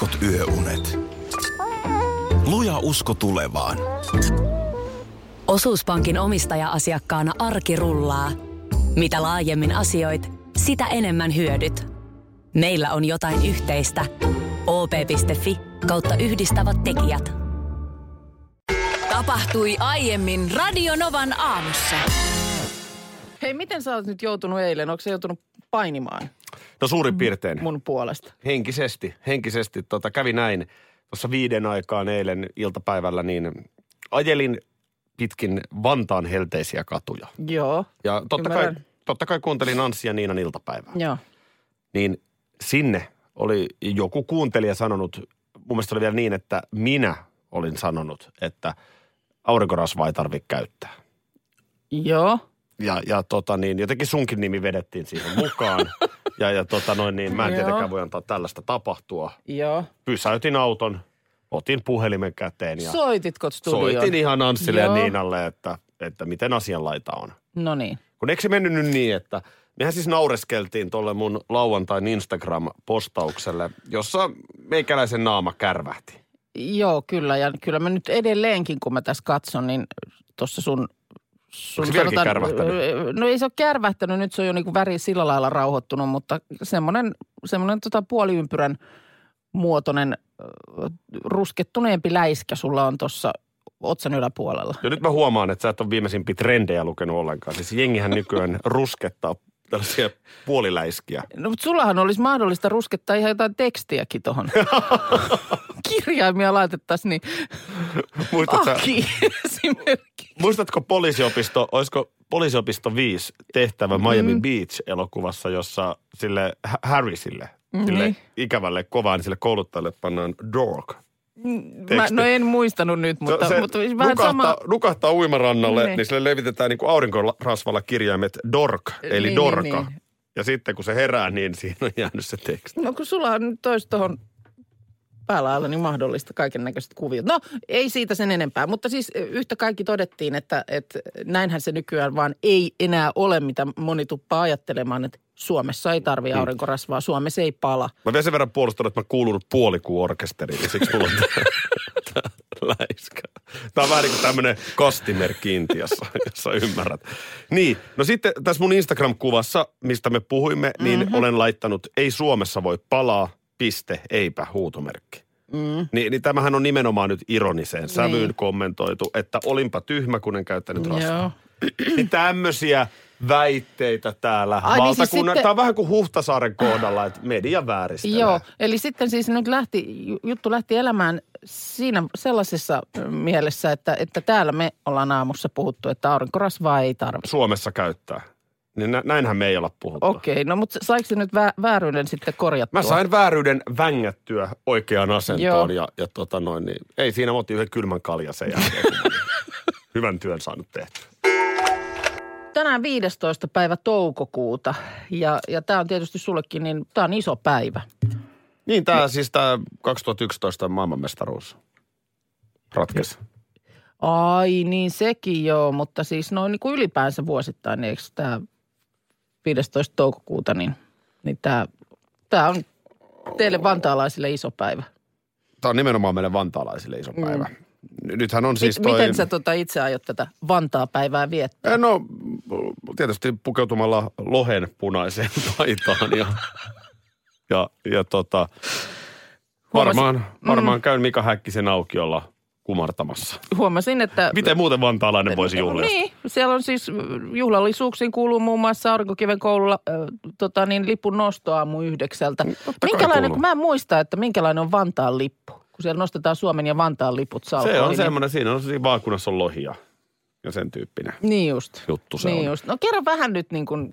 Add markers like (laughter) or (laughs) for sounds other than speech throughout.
heikot yöunet. Luja usko tulevaan. Osuuspankin omistaja-asiakkaana arki rullaa. Mitä laajemmin asioit, sitä enemmän hyödyt. Meillä on jotain yhteistä. op.fi kautta yhdistävät tekijät. Tapahtui aiemmin Radionovan aamussa. Hei, miten sä oot nyt joutunut eilen? Onko se joutunut painimaan No suurin piirtein. mun puolesta? Henkisesti, henkisesti tota, kävi näin tuossa viiden aikaan eilen iltapäivällä, niin ajelin pitkin Vantaan helteisiä katuja. Joo. Ja totta kai, Ymmärrän. totta kai kuuntelin Anssi ja Niinan iltapäivää. Joo. Niin sinne oli joku kuuntelija sanonut, mun mielestä oli vielä niin, että minä olin sanonut, että aurinkorasvaa ei tarvitse käyttää. Joo. Ja, ja tota niin, jotenkin sunkin nimi vedettiin siihen mukaan. (laughs) ja, ja tota noin niin, mä en Joo. tietenkään voi antaa tällaista tapahtua. Joo. Pysäytin auton, otin puhelimen käteen ja Soititko studioon? soitin ihan Anssille Joo. ja Niinalle, että, että miten asianlaita on. No niin. Kun eikö se mennyt nyt niin, että mehän siis naureskeltiin tuolle mun lauantain Instagram-postaukselle, jossa meikäläisen naama kärvähti. Joo, kyllä. Ja kyllä mä nyt edelleenkin, kun mä tässä katson, niin tuossa sun... sun Onko se vieläkin kärvähtänyt? No ei se ole kärvähtänyt, nyt se on jo niin väri sillä lailla rauhoittunut, mutta semmoinen, semmoinen tota puoliympyrän muotoinen ruskettuneempi läiskä sulla on tuossa otsan yläpuolella. Ja nyt mä huomaan, että sä et ole viimeisimpiä trendejä lukenut ollenkaan. Siis jengihän nykyään ruskettaa tällaisia puoliläiskiä. No mutta sullahan olisi mahdollista ruskettaa ihan jotain tekstiäkin tuohon. (laughs) Kirjaimia laitettaisiin, niin Muistatko, aki (laughs) esimerkiksi. muistatko poliisiopisto, olisiko poliisiopisto 5 tehtävä Miami Mm. Beach-elokuvassa, jossa sille Harrisille, sille Niin. ikävälle kovaan sille kouluttajalle pannaan dork. Mä, no en muistanut nyt, mutta, se mutta vähän nukahtaa, sama. nukahtaa uimarannalle, niin. Niin. sille levitetään niin kuin aurinkorasvalla kirjaimet dork, eli Niin, dorka. niin, Niin, niin. niin. Ja sitten kun se herää, niin (laughs) siinä on jäänyt se teksti. No kun sulla on nyt tois tuohon päälailla niin mahdollista kaiken näköiset kuviot. No ei siitä sen enempää, mutta siis yhtä kaikki todettiin, että, että näinhän se nykyään vaan ei enää ole, mitä moni tuppaa ajattelemaan, että Suomessa ei tarvi Mm. aurinkorasvaa, Suomessa ei pala. Mä vielä sen verran puolustanut, että mä kuulun puolikuun orkesteriin, ja siksi mulla läiskä. Tää on vähän niin kuin tämmönen kastimerkki Intiassa, (laughs) jos sä ymmärrät. Niin, no sitten tässä mun Instagram-kuvassa, mistä me puhuimme, niin mm-hmm. olen laittanut, ei Suomessa voi palaa, piste, eipä, huutomerkki. Mm. Niin, niin tämähän on nimenomaan nyt ironiseen sävyyn Niin. kommentoitu, että olinpa tyhmä, kun en käyttänyt rasvaa. Niin tämmöisiä väitteitä täällä Ai niin siis valtakunnan. sitten- Tämä on vähän kuin Huhtasaaren kohdalla, että media vääristelee. Joo, eli sitten siis nyt lähti, juttu lähti elämään siinä sellaisessa mielessä, että, että täällä me ollaan aamussa puhuttu, että aurinkorasvaa ei tarvitse. Suomessa käyttää. Niin nä- näinhän me ei olla puhuttu. Okei, no mutta saiko se nyt vä- vääryyden sitten korjattua? Mä sain vääryyden vängättyä oikeaan asentoon Joo. ja, ja tota noin, niin ei siinä mä otin yhden kylmän kaljan sen jälkeen. (laughs) Hyvän työn saanut tehtyä. Tänään 15. päivä toukokuuta ja, ja tämä on tietysti sullekin, niin tämä on iso päivä. Niin tää siis tää 2011 maailmanmestaruus ratkesi. Ai niin sekin joo, mutta siis noin niin kuin ylipäänsä vuosittain, niin eikö tämä 15. toukokuuta, niin, niin tämä, tämä on teille vantaalaisille iso päivä. Tämä on nimenomaan meille vantaalaisille iso päivä. Mm. Nythän on siis toi... Miten sä tota itse aiot tätä Vantaa-päivää viettää? Eh, No tietysti pukeutumalla lohen punaiseen (laughs) paitaan ja, ja, ja tota, varmaan, varmaan käyn Mika Häkkisen aukiolla kumartamassa. Huomasin, että... Miten muuten vantaalainen voisi juhlia? Niin, siellä on siis juhlallisuuksiin kuuluu muun muassa Aurinkokiven koululla äh, tota niin, lipun nosto aamu yhdeksältä. Mm, kai Minkälainen, kun mä en muista, että minkälainen on Vantaan lippu, kun siellä nostetaan Suomen ja Vantaan liput salkoon. Se on niin- semmoinen, siinä on siinä vaakunassa on lohia ja sen tyyppinen Niin just. juttu se niin on. just. No kerro vähän nyt niin kuin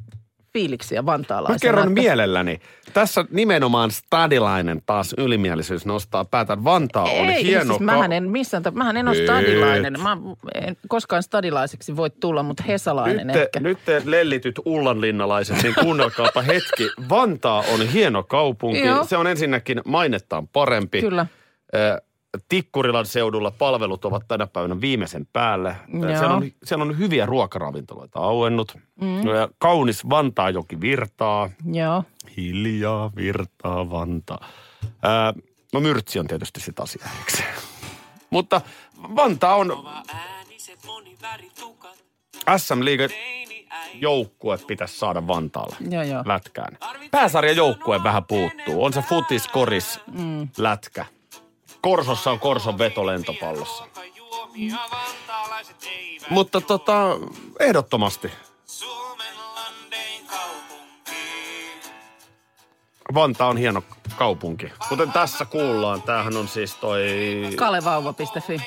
fiiliksiä vantaalaisena. Mä kerron että- mielelläni. Tässä nimenomaan stadilainen taas ylimielisyys nostaa päätä. Vantaa on Ei, hieno. siis mähän en missään, mähän en ole stadilainen. Mä en koskaan stadilaiseksi voi tulla, mutta hesalainen nyt te, ehkä. nyt te lellityt ullanlinnalaiset, niin kuunnelkaapa hetki. Vantaa on hieno kaupunki. Joo. Se on ensinnäkin mainettaan parempi. Kyllä. Tikkurilan seudulla palvelut ovat tänä päivänä viimeisen päälle. Joo. Siellä on, siellä on hyviä ruokaravintoloita auennut. Mm. Ja kaunis Vantaajoki virtaa. Joo. Hiljaa virtaa Vantaa. Ää, No myrtsi on tietysti sitä asiaa? Mutta Vantaa on SM Liiga joukkue pitäisi saada Vantaalle Joo, joo. lätkään. Pääsarjan joukkue vähän puuttuu. On se futis, koris, mm. lätkä. Korsossa on Korson veto lentopallossa. Mutta tota, ehdottomasti. Vantaa on hieno kaupunki. Kuten tässä kuullaan, tämähän on siis toi... Kalevauva.fi.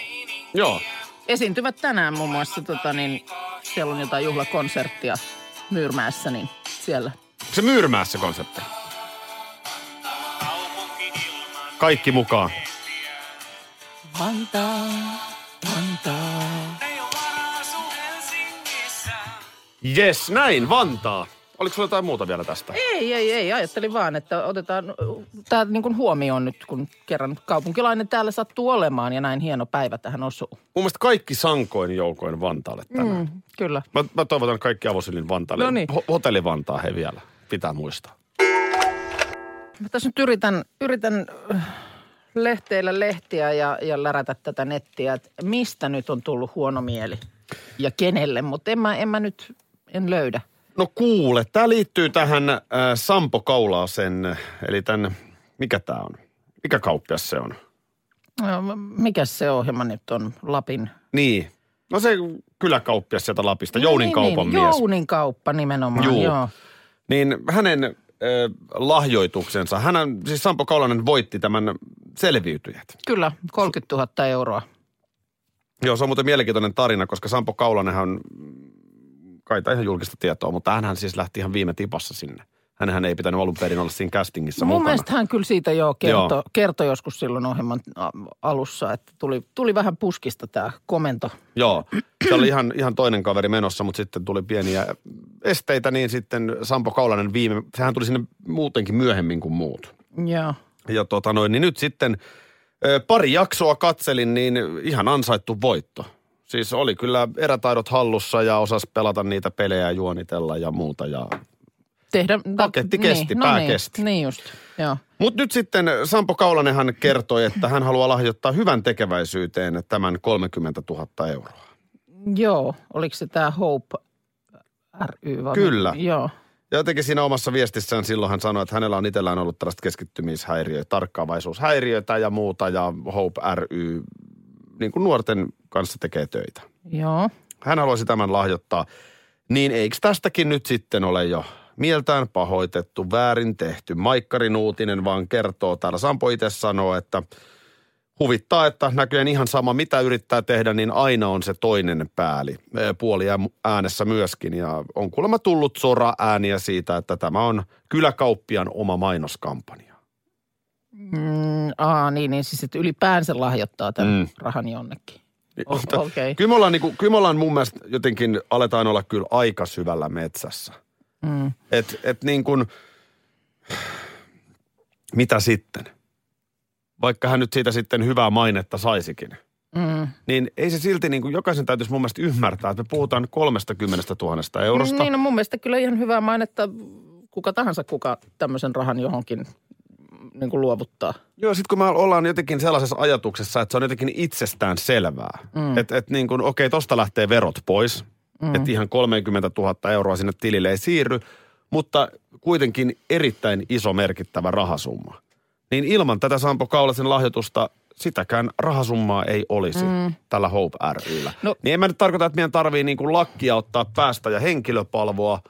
Joo, Esiintyvät tänään muun muassa, tota, niin, siellä on jotain juhlakonserttia Myyrmäessä, niin siellä. se Myyrmää se konsepti. Kaikki mukaan. Vantaa, Vantaa. Yes, näin, Vantaa. Oliko sulla jotain muuta vielä tästä? Ei, ei, ei. Ajattelin vaan, että otetaan tämä niin kuin huomioon nyt, kun kerran kaupunkilainen täällä sattuu olemaan ja näin hieno päivä tähän osuu. Mun mielestä kaikki sankoin joukoin Vantaalle tänään. Mm. Mm, kyllä. Mä, mä toivotan kaikki avosylin Vantaalle. No niin. Ho- hotelli Vantaa he vielä. Pitää muistaa. Mä tässä nyt yritän, yritän äh, lehteillä lehtiä ja, ja lärätä tätä nettiä, että mistä nyt on tullut huono mieli ja kenelle, mutta en mä, en mä nyt, en löydä. No kuule, tämä liittyy tähän äh, Sampo Kaulaasen, eli tämän, mikä tämä on? Mikä kauppias se on? No, Mikä se ohjelma nyt on, Lapin? Niin. No se kyläkauppias sieltä Lapista, Jounin niin, kaupan niin, mies. Jounin kauppa nimenomaan, Juu. joo. joo. Niin hänen äh, lahjoituksensa, hän siis Sampo Kaulanen voitti tämän selviytyjät. Kyllä, 30 000 euroa. Joo, se on muuten mielenkiintoinen tarina, koska Sampo Kaulanenhan on kai ihan julkista tietoa, mutta hänhän siis lähti ihan viime tipassa sinne. Hänhän ei pitänyt alun perin olla siinä castingissa Mun mukana. mielestä hän kyllä siitä jo kertoi, kertoi joskus silloin ohjelman alussa, että tuli, tuli vähän puskista tämä komento. Joo, se oli ihan, ihan toinen kaveri menossa, mutta sitten tuli pieniä esteitä, niin sitten Sampo Kaulanen viime, sehän tuli sinne muutenkin myöhemmin kuin muut. Joo. Ja tota noin, niin nyt sitten pari jaksoa katselin, niin ihan ansaittu voitto. Siis oli kyllä erätaidot hallussa ja osasi pelata niitä pelejä juonitella ja muuta. Ja... Tehdä, Paketti kesti, niin, pää no niin, kesti. Niin just, joo. Mutta nyt sitten Sampo Kaulanenhan kertoi, että hän haluaa lahjoittaa hyvän tekeväisyyteen tämän 30 000 euroa. Joo, oliko se tämä Hope ry? Vai Kyllä. Joo. Ja jotenkin siinä omassa viestissään silloin hän sanoi, että hänellä on itsellään ollut tällaista keskittymishäiriöitä, tarkkaavaisuushäiriöitä ja muuta. Ja Hope ry niin kuin nuorten kanssa tekee töitä. Joo. Hän haluaisi tämän lahjoittaa. Niin eikö tästäkin nyt sitten ole jo mieltään pahoitettu, väärin tehty? Maikkarin uutinen vaan kertoo, täällä Sampo itse sanoo, että huvittaa, että näköjään ihan sama mitä yrittää tehdä, niin aina on se toinen pääli, ö, puoli ää- äänessä myöskin. Ja on kuulemma tullut sora ääniä siitä, että tämä on kyläkauppian oma mainoskampanja. Mm, aa, niin, niin siis että ylipäänsä lahjoittaa tämän Mm. rahan jonnekin. O- Mutta okei. Kyllä me ollaan, niin kuin, kyllä me ollaan mun mielestä jotenkin aletaan olla kyllä aika syvällä metsässä. Mm. Et, et niin kuin, mitä sitten? Vaikka hän nyt siitä sitten hyvää mainetta saisikin. Mm. Niin ei se silti, niin kuin jokaisen täytyisi mun mielestä ymmärtää, että me puhutaan 30 000 eurosta. Niin, no mun mielestä kyllä ihan hyvää mainetta kuka tahansa, kuka tämmöisen rahan johonkin niin kuin luovuttaa. Joo, sitten kun me ollaan jotenkin sellaisessa ajatuksessa, että se on jotenkin itsestään selvää. Mm. Että et niin kuin, okei, tosta lähtee verot pois. Mm. Että ihan 30 000 euroa sinne tilille ei siirry, mutta kuitenkin erittäin iso merkittävä rahasumma. Niin ilman tätä Sampo Kaulasen lahjoitusta sitäkään rahasummaa ei olisi mm. tällä Hope ryllä. No- niin en mä nyt tarkoita, että meidän tarvii niin kuin lakkia ottaa päästä ja henkilöpalvoa,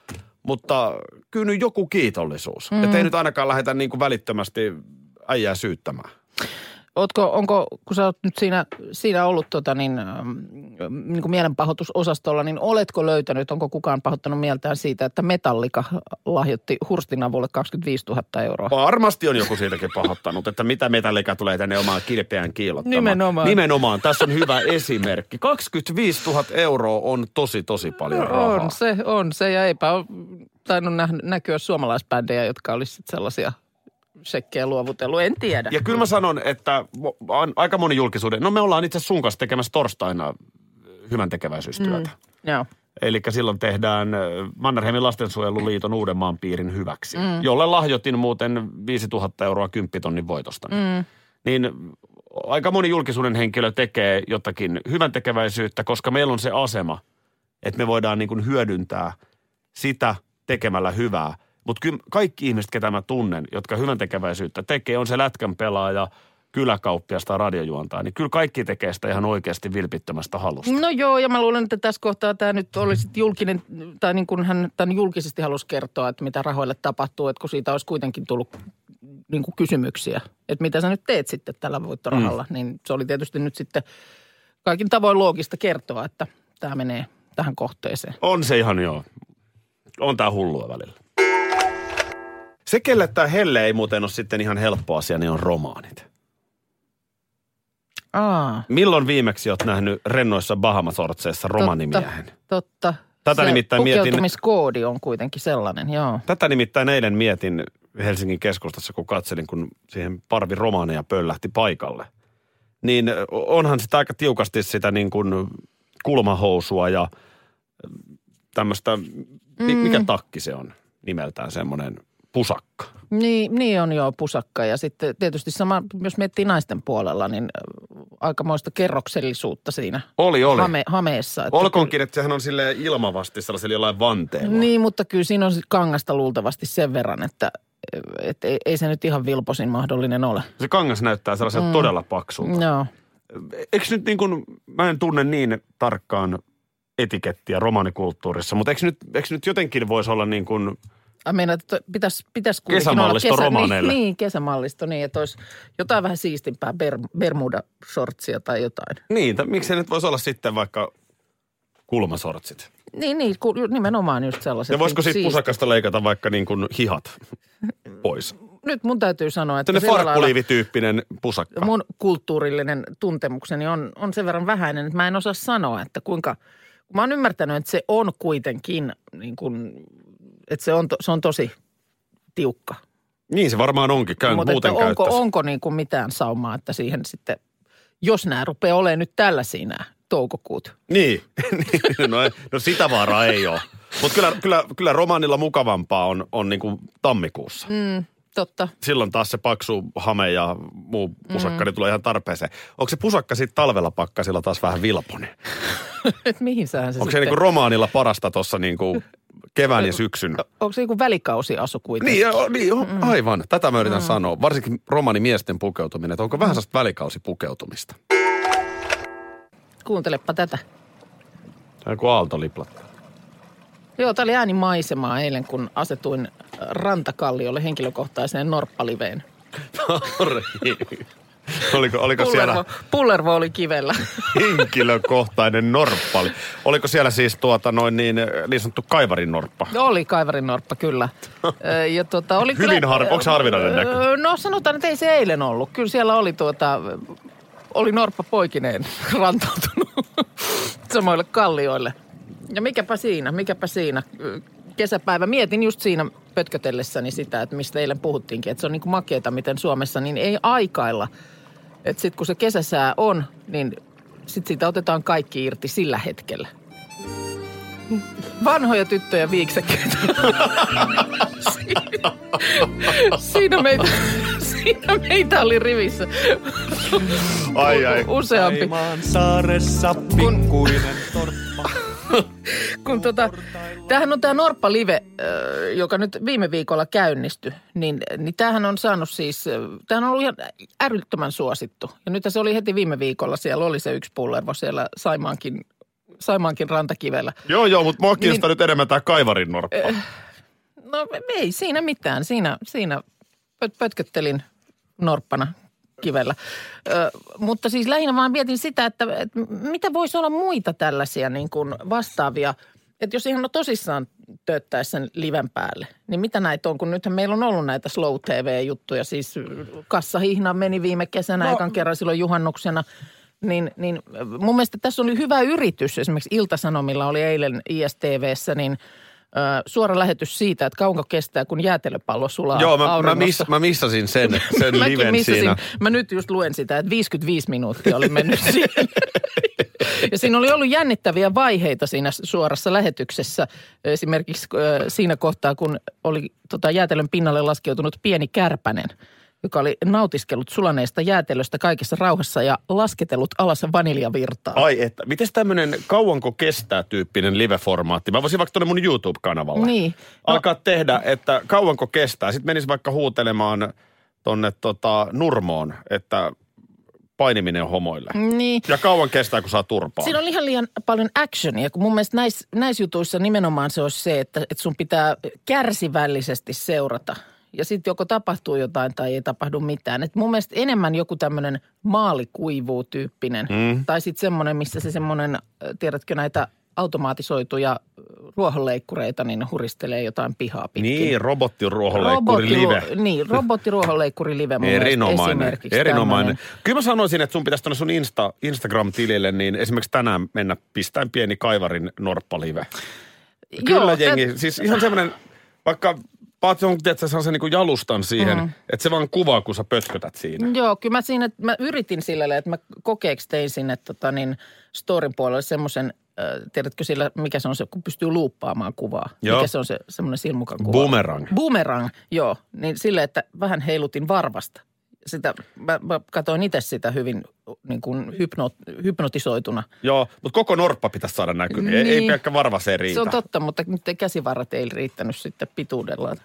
mutta kyllä nyt joku kiitollisuus. Mm. Että ei nyt ainakaan lähdetä niin kuin välittömästi äijää syyttämään. Ootko, onko, kun sä oot nyt siinä, siinä ollut tota niin, ähm, niin kuin mielenpahoitusosastolla, niin oletko löytänyt, onko kukaan pahoittanut mieltään siitä, että Metallika lahjoitti Hurstin avulle 25 000 euroa? Varmasti on joku siitäkin pahoittanut, että mitä metallika tulee tänne omaan kilpeään kiilottamaan. Nimenomaan. Nimenomaan. Tässä on hyvä esimerkki. 25 000 euroa on tosi, tosi paljon rahaa. On se, on se ja eipä ole tainnut nä- näkyä suomalaisbändejä, jotka olisivat sellaisia shekkejä luovutellut. En tiedä. Ja kyllä mä sanon, että aika moni julkisuuden, no me ollaan itse sun kanssa tekemässä torstaina hyvän tekeväisyystyötä. Mm. Joo. Eli silloin tehdään ö, Mannerheimin lastensuojeluliiton Uudenmaan piirin hyväksi, mm. jolle lahjoitin muuten 5000 euroa kymppitonnin voitosta. Mm. niin aika moni julkisuuden henkilö tekee jotakin hyvän tekeväisyyttä, koska meillä on se asema, että me voidaan niin kuin hyödyntää sitä tekemällä hyvää. Mutta kyllä kaikki ihmiset, ketä mä tunnen, jotka hyvän tekeväisyyttä tekee, on se lätkän pelaaja, kyläkauppias tai radiojuontaja, niin kyllä kaikki tekee sitä ihan oikeasti vilpittömästä halusta. No joo, ja mä luulen, että tässä kohtaa tämä nyt olisi julkinen, tai niin kuin hän tämän julkisesti halusi kertoa, että mitä rahoille tapahtuu, että kun siitä olisi kuitenkin tullut niin kuin kysymyksiä, että mitä sä nyt teet sitten tällä voittorahalla, mm. niin se oli tietysti nyt sitten kaikin tavoin loogista kertoa, että tämä menee tähän kohteeseen. On se ihan joo. On tää hullua välillä. Se, kelle tämä helle ei muuten ole sitten ihan helppo asia, niin on romaanit. Aa, Milloin viimeksi olet nähnyt rennoissa Bahamasortseissa romanimiehen? totta. Tätä se nimittäin mietin- pukeutumiskoodi on kuitenkin sellainen, joo. Tätä nimittäin eilen mietin Helsingin keskustassa, kun katselin, kun siihen parvi romaaneja pöllähti paikalle. Niin onhan sitä aika tiukasti sitä niin kuin kulmahousua ja tämmöistä, mm. mikä takki se on nimeltään semmoinen pusakka. Niin, niin on joo pusakka ja sitten tietysti sama, jos miettii naisten puolella, niin äh, aikamoista kerroksellisuutta siinä Oli, oli. hame, hameessa. Että Olkoonkin, että sehän on sille ilmavasti sellaisella jollain vanteella. Niin, mutta kyllä siinä on kangasta luultavasti sen verran, että et ei, ei se nyt ihan vilposin mahdollinen ole. Se kangas näyttää sellaiselta mm. todella paksulta. Joo. Eikö nyt niin kuin, mä en tunne niin tarkkaan etikettiä romanikulttuurissa, mutta eikö nyt, eikö nyt jotenkin voisi olla niin kuin, Että pitäisi, pitäisi kuitenkin Kesämallisto olla romaneille. Niin, niin, kesämallisto niin, että olisi jotain vähän siistimpää ber, bermuda-shortsia tai jotain. niin, t- miksei nyt voisi olla sitten vaikka kulmasortsit. Niin, niin ku, nimenomaan just sellaiset. Ja voisiko niin siitä siisti- pusakasta leikata vaikka niin kuin hihat pois? Nyt mun täytyy sanoa, että Tällainen farkkuliivityyppinen pusakka. mun kulttuurillinen tuntemukseni on, on sen verran vähäinen, että mä en osaa sanoa, että kuinka, mä oon ymmärtänyt, että se on kuitenkin niin kuin, että se on, to, se on tosi tiukka. Niin se varmaan onkin, käyn Mutta muuten onko, käyttäisi. onko niin kuin mitään saumaa, että siihen sitten, jos nämä rupeaa olemaan nyt tällaisia nämä toukokuut. Niin, Niin, (laughs) no, no sitä vaaraa ei ole. Mutta kyllä, kyllä, kyllä romaanilla mukavampaa on, on niin kuin tammikuussa. Mm, totta. Silloin taas se paksu hame ja muu pusakka mm. tulee ihan tarpeeseen. Onko se pusakka sitten talvella pakkasilla taas vähän vilponen? (laughs) Et mihin sähän se Onko se sitten... niin kuin romaanilla parasta tuossa niin kuin kevään ja syksyn? Onko se joku välikausiasu kuitenkin? Niin, joo, niin joo, aivan. Tätä mä yritän sanoa. Varsinkin romanimiesten pukeutuminen. Että onko vähän sellaista välikausipukeutumista? Kuuntelepa tätä. Tai joku aalto liplattaa. Joo, tämä oli äänimaisemaa eilen, kun asetuin Rantakalliolle henkilökohtaiseen norppaliveen. (laughs) oliko, oliko siellä Pullervo, Pullervo oli kivellä. henkilökohtainen norppali? Oliko siellä siis tuota noin niin, niin sanottu kaivarin norppa? oli kaivarin norppa, kyllä. (laughs) Ja tuota, oli Hyvin harvi- onko se harvinainen näky? Ö, No sanotaan, että ei se eilen ollut. Kyllä siellä oli tuota, oli norppa poikineen (laughs) rantautunut (laughs) samoille kallioille. Ja mikäpä siinä, mikäpä siinä. Kesäpäivä. Mietin just siinä pötkötellessäni sitä, että mistä eilen puhuttiinkin, että se on niin kuin makeeta, miten Suomessa niin ei aikailla. Että sitten kun se kesäsää on, niin sitten siitä otetaan kaikki irti sillä hetkellä. Vanhoja tyttöjä viiksekkeitä. siinä, siinä, meitä, siinä meitä oli rivissä Ai ai. useampi. Taimaan saaressa pikkuinen torppa. (laughs) Kun tota, tämähän on tämä Norppa Live, joka nyt viime viikolla käynnistyi, niin, niin tämähän on saanut siis, tämähän on ollut ihan älyttömän suosittu. Ja nyt se oli heti viime viikolla, siellä oli se yksi pullervo siellä Saimaankin, Saimaankin rantakivellä. Joo, joo, mutta mua kiinnostaa nyt enemmän tämä kaivarin norppa. No ei siinä mitään. Siinä, siinä pöt, pötköttelin norppana kivellä. Ö, mutta siis lähinnä vaan mietin sitä, että, että mitä voisi olla muita tällaisia niin kuin vastaavia. Että jos ihan tosissaan tööttäisi sen liven päälle, niin mitä näitä on? Kun nythän meillä on ollut näitä slow TV-juttuja. Siis kassahihna meni viime kesänä no, ekan kerran silloin juhannuksena. Niin, niin mun mielestä tässä oli hyvä yritys. Esimerkiksi Iltasanomilla oli eilen ISTVssä, niin – suora lähetys siitä, että kauanko kestää, kun jäätelöpallo sulaa Joo, mä, mä, miss, mä missasin sen, (laughs) sen liven missasin. siinä. Mä nyt just luen sitä, että 55 minuuttia oli mennyt (laughs) siihen. Ja siinä oli ollut jännittäviä vaiheita siinä suorassa lähetyksessä. Esimerkiksi siinä kohtaa, kun oli tota, jäätelön pinnalle laskeutunut pieni kärpänen. Joka oli nautiskellut sulaneesta jäätelöstä kaikessa rauhassa ja lasketellut alas vaniljavirtaa. Ai että, miten tämmöinen kauanko kestää tyyppinen live-formaatti? Mä voisin vaikka tuonne mun YouTube-kanavalle Niin. No- alkaa tehdä, että kauanko kestää. Sitten menisi vaikka huutelemaan tonne tota, Nurmoon, että painiminen on homoille. Niin. Ja kauan kestää, kun saa turpaa. Siinä on ihan liian paljon actionia, kun mun mielestä näissä näis jutuissa nimenomaan se olisi se, että, että sun pitää kärsivällisesti seurata. Ja sitten joko tapahtuu jotain tai ei tapahdu mitään. Et mun mielestä enemmän joku tämmöinen maalikuivuu-tyyppinen. Mm. Tai sitten semmoinen, missä se semmoinen, tiedätkö näitä automatisoituja äh, ruohonleikkureita, niin huristelee jotain pihaa pitkin. Niin, robottiruohonleikkuri live. Niin, robottiruohonleikkuri live mun Erinomainen, erinomainen. tämmöinen. Kyllä mä sanoisin, että sun pitäisi tuonne sun Insta, Instagram-tilille, niin esimerkiksi tänään mennä pistäen pieni Kaivarin norppalive. Kyllä Joo, jengi, et- siis ihan semmoinen, vaikka paat on, tiedätkö, sellaisen niin jalustan siihen, mm. että se vaan kuvaa, kun sä pötkötät siinä. Joo, kyllä mä siinä, mä yritin sillä että mä kokeeksi tein sinne tota niin, storin puolelle semmoisen, tiedätkö sillä, mikä se on se, kun pystyy luuppaamaan kuvaa. Joo. Mikä se on se semmoinen silmukan kuva? Boomerang. Boomerang, joo. Niin sille, että vähän heilutin varvasta. Sitä, mä, mä katsoin itse sitä hyvin niin kuin hypno, hypnotisoituna. Joo, mutta koko norppa pitäisi saada näkyviin. Ei, ei Niin. pelkkä varva se riitä. Se on totta, mutta nyt käsivarret ei riittänyt sitten pituudella.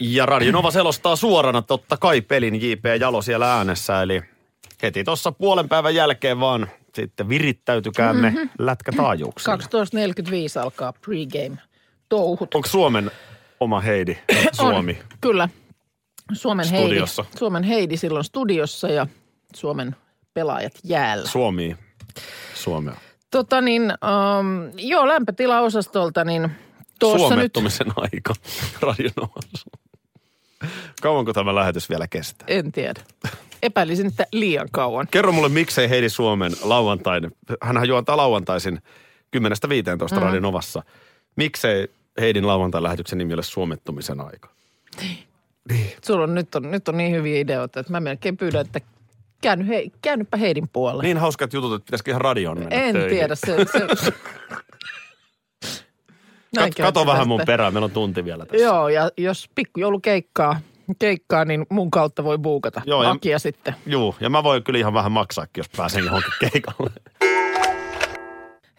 Ja Radio Nova selostaa suorana totta kai pelin JP Jalo siellä äänessä. Eli heti tuossa puolen päivän jälkeen vaan sitten virittäytykäämme mm-hmm. lätkätaajuuksille. 12.45 alkaa pregame touhut. Onko Suomen oma Heidi Suomi? On, kyllä. Suomen Studiossa. Heidi, Suomen Heidi silloin studiossa ja Suomen pelaajat jäällä. Suomi. Suomea. Tota niin, um, joo, lämpötilaosastolta, niin tuossa nyt, Suomettumisen aika (laughs) Radio Novassa. Kauanko tämä lähetys vielä kestää? en tiedä. Epäilisin, että liian kauan. Kerro mulle, miksei Heidi Suomen lauantain, hänhän juontaa lauantaisin 10-15 mm. Radio Novassa. Miksei Heidin lauantain lähetyksen nimi ole Suomettumisen aika? Sulla on nyt, on nyt on niin hyviä ideoita, että mä melkein pyydän, että käänny hei, käännypä Heidin puolelle. Niin hauskat jutut, että pitäisikö ihan radioon mennä en töihin. tiedä. Se, se... (laughs) Kat, kato vähän mun perään, meillä on tunti vielä tässä. Joo, ja jos pikkujoulukeikkaa, keikkaa, niin mun kautta voi buukata. Joo, Joo, ja- sitten. Juu, ja mä voin kyllä ihan vähän maksaakin, jos pääsen johonkin keikalle. (laughs)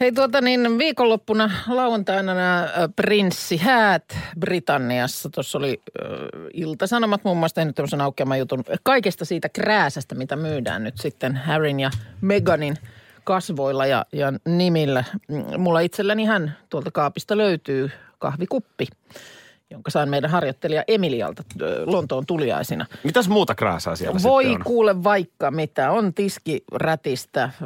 Hei tuota niin, viikonloppuna lauantaina nämä ö, prinssihäät Britanniassa. Tuossa oli ö, Ilta-Sanomat muun muassa tehnyt tämmöisen aukeaman jutun kaikesta siitä krääsästä, mitä myydään nyt sitten Harryn ja Meganin kasvoilla ja, ja nimillä. Mm, Mulla itselläni hän tuolta kaapista löytyy kahvikuppi, jonka sain meidän harjoittelija Emilialta Lontoon tuliaisina. Mitäs muuta krääsää siellä Voi on? kuule vaikka mitä. On tiskirätistä, ö,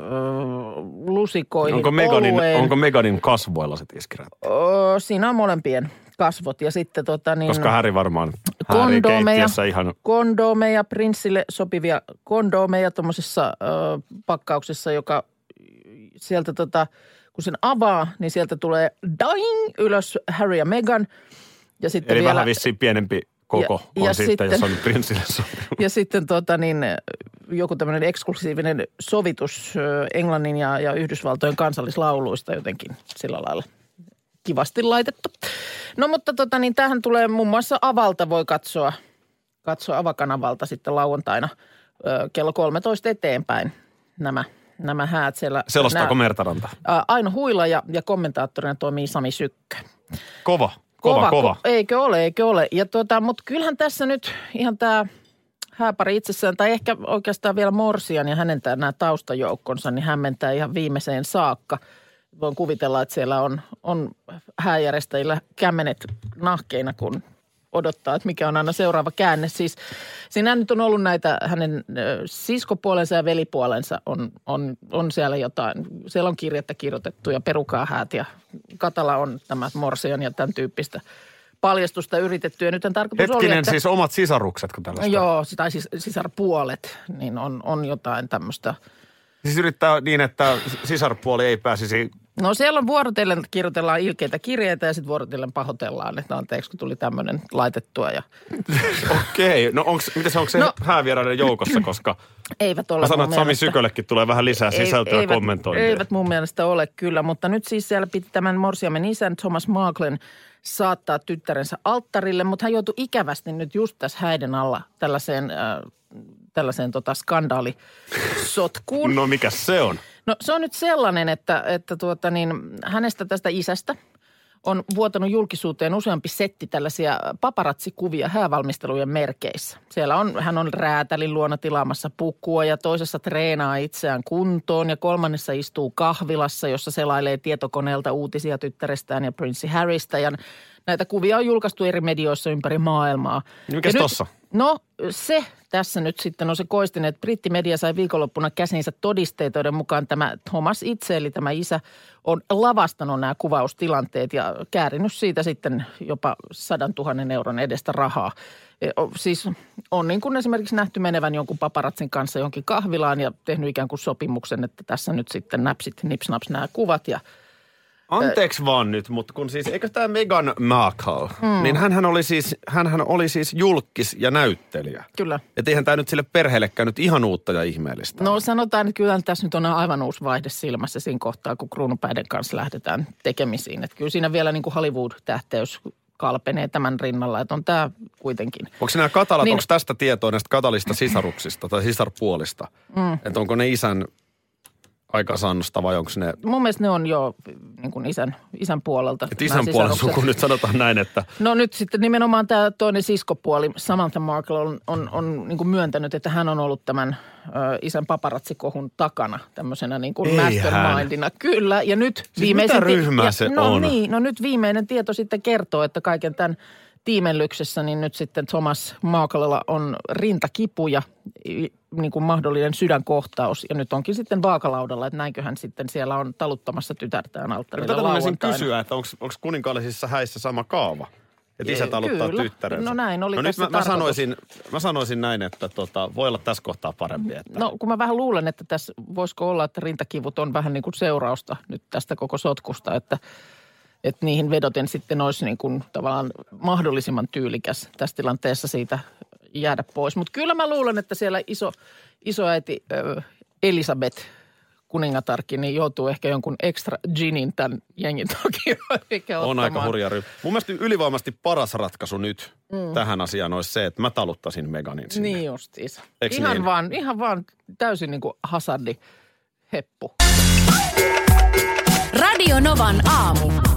lusikoihin, Onko Meganin, olueen. onko Meganin kasvoilla se tiskirätti? Siinä on molempien kasvot ja sitten tota niin, Koska Häri varmaan Häri kondomeja, keittiössä ihan... kondomeja, prinssille sopivia kondomeja tuommoisessa pakkauksessa, joka sieltä tota, kun sen avaa, niin sieltä tulee daing ylös Harry ja Meghan. Ja sitten Eli vielä, vähän vissiin pienempi koko Ja- on ja sitten, sitten- jos on prinssille sopiva. (laughs) Ja sitten tota niin, joku tämmöinen eksklusiivinen sovitus Englannin ja, ja Yhdysvaltojen kansallislauluista jotenkin sillä lailla kivasti laitettu. No mutta tota niin, tähän tulee muun muassa Avalta voi katsoa, katsoa Avakanavalta sitten lauantaina ö, kello 13 eteenpäin nämä, nämä häät siellä. Selostaako Nää- Mertaranta? Aino Huila ja, ja kommentaattorina toimii Sami Sykkö. Kova, kova, kova. Ko- eikö ole, eikö ole. Ja tota, mutta kyllähän tässä nyt ihan tämä hääpari itsessään, tai ehkä oikeastaan vielä Morsian ja hänen tää, nämä taustajoukkonsa, niin hämmentää ihan viimeiseen saakka. Voin kuvitella, että siellä on, on hääjärjestäjillä kämmenet nahkeina, kun odottaa, että mikä on aina seuraava käänne. Siis siinä nyt on ollut näitä hänen siskopuolensa ja velipuolensa on, on, on siellä jotain. Siellä on kirjettä kirjoitettu ja perukaa häät ja Katala on tämä Morsian ja tämän tyyppistä paljastusta yritetty. Ja nyt tarkoitus oli, Hetkinen, että... siis omat sisarukset, kun tällaista. Joo, tai siis sisarpuolet, niin on, on jotain tämmöistä. Siis yrittää niin, että sisarpuoli ei pääsisi No siellä on vuorotellen kirjoitellaan ilkeitä kirjeitä ja sitten vuorotellen pahoitellaan, että anteeksi kun tuli tämmöinen laitettua ja (laughs) Okei, no onks, miten se, onko se No- häävieraiden joukossa, koska (clears throat) eivät ole mä sanoin, mun että Sami mielestä- Syköllekin tulee vähän lisää sisältöä eivät, kommentointia. Eivät mun mielestä ole kyllä, mutta nyt siis siellä piti tämän Morsiamen isän Thomas Marklen saattaa tyttärensä alttarille, mutta hän joutui ikävästi nyt just tässä häiden alla tällaiseen, äh, tällaiseen tota skandaalisotkuun. No mikä se on? No se on nyt sellainen, että, että tuota niin, hänestä tästä isästä on vuotanut julkisuuteen useampi setti tällaisia paparazzikuvia häävalmistelujen merkeissä. Siellä on, hän on räätälin luona tilaamassa pukua ja toisessa treenaa itseään kuntoon ja kolmannessa istuu kahvilassa, jossa selailee tietokoneelta uutisia tyttärestään ja Prince Harrystä ja näitä kuvia on julkaistu eri medioissa ympäri maailmaa. Mikäs Ja nyt- tossa? No se tässä nyt sitten on se koistin, että brittimedia sai viikonloppuna käsinsä todisteita, joiden mukaan tämä Thomas itse, eli tämä isä, on lavastanut nämä kuvaustilanteet ja käärinyt siitä sitten jopa sadan tuhannen euron edestä rahaa. E, Siis on niin kuin esimerkiksi nähty menevän jonkun paparatsin kanssa jonkin kahvilaan ja tehnyt ikään kuin sopimuksen, että tässä nyt sitten näpsit, nipsnaps nämä kuvat ja Anteeksi vaan nyt, mutta kun siis, eikö tämä Meghan Markle, mm. niin hänhän oli siis, hänhän oli siis julkis ja näyttelijä. kyllä. Että eihän tämä nyt sille perheellekään nyt ihan uutta ja ihmeellistä. No sanotaan, että kyllä tässä nyt on aivan uusi vaihde silmässä siinä kohtaa, kun kruunupäiden kanssa lähdetään tekemisiin. Että kyllä siinä vielä niin kuin Hollywood-tähteys kalpenee tämän rinnalla, että on tämä kuitenkin. Onko nämä katalat, niin. onko tästä tietoa näistä katalista sisaruksista tai sisarpuolista? Mm. Että onko ne isän aikaansaannosta vai onko ne, Mun mielestä ne on jo niin kuin isän, isän puolelta. nämä isän puolen sisarukset. suku nyt sanotaan näin, että No nyt sitten nimenomaan tämä toinen siskopuoli, Samantha Markle, on, on, on niin kuin myöntänyt, että hän on ollut tämän ö, isän paparatsikohun takana tämmöisenä niin kuin mastermindina. Kyllä, ja nyt viimeisen... mitä ryhmää ja, se no on? niin, no nyt viimeinen tieto sitten kertoo, että kaiken tämän tiimellyksessä, niin nyt sitten Thomas Marklella on rintakipu ja i- niin kuin mahdollinen sydänkohtaus. Ja nyt onkin sitten vaakalaudalla, että näinköhän sitten siellä on taluttamassa tytärtään alttarille tätä lauantaina. kysyä, että onko onko häissä sama kaava? Että isä taluttaa kyllä. tyttärensä. No näin oli no nyt mä, mä, sanoisin, mä sanoisin näin, että tota, voi olla tässä kohtaa parempi. Että No kun mä vähän luulen, että tässä voisiko olla, että rintakivut on vähän niin kuin seurausta nyt tästä koko sotkusta, että, että niihin vedoten sitten olisi niin kuin tavallaan mahdollisimman tyylikäs tässä tilanteessa siitä jäädä pois. Mutta kyllä mä luulen, että siellä iso, isoäiti Elisabeth kuningatarkin, niin joutuu ehkä jonkun extra ginin tämän jengin takia. (laughs) eikä on ottamaan. aika hurja ryhmä. Mun mielestä ylivoimasti paras ratkaisu nyt mm. tähän asiaan olisi se, että mä taluttaisin Meganin sinne. Niin justiinsa. Eiks Ihan, niin? vaan, ihan vaan täysin niin kuin hasardi heppu. Radio Novan aamu.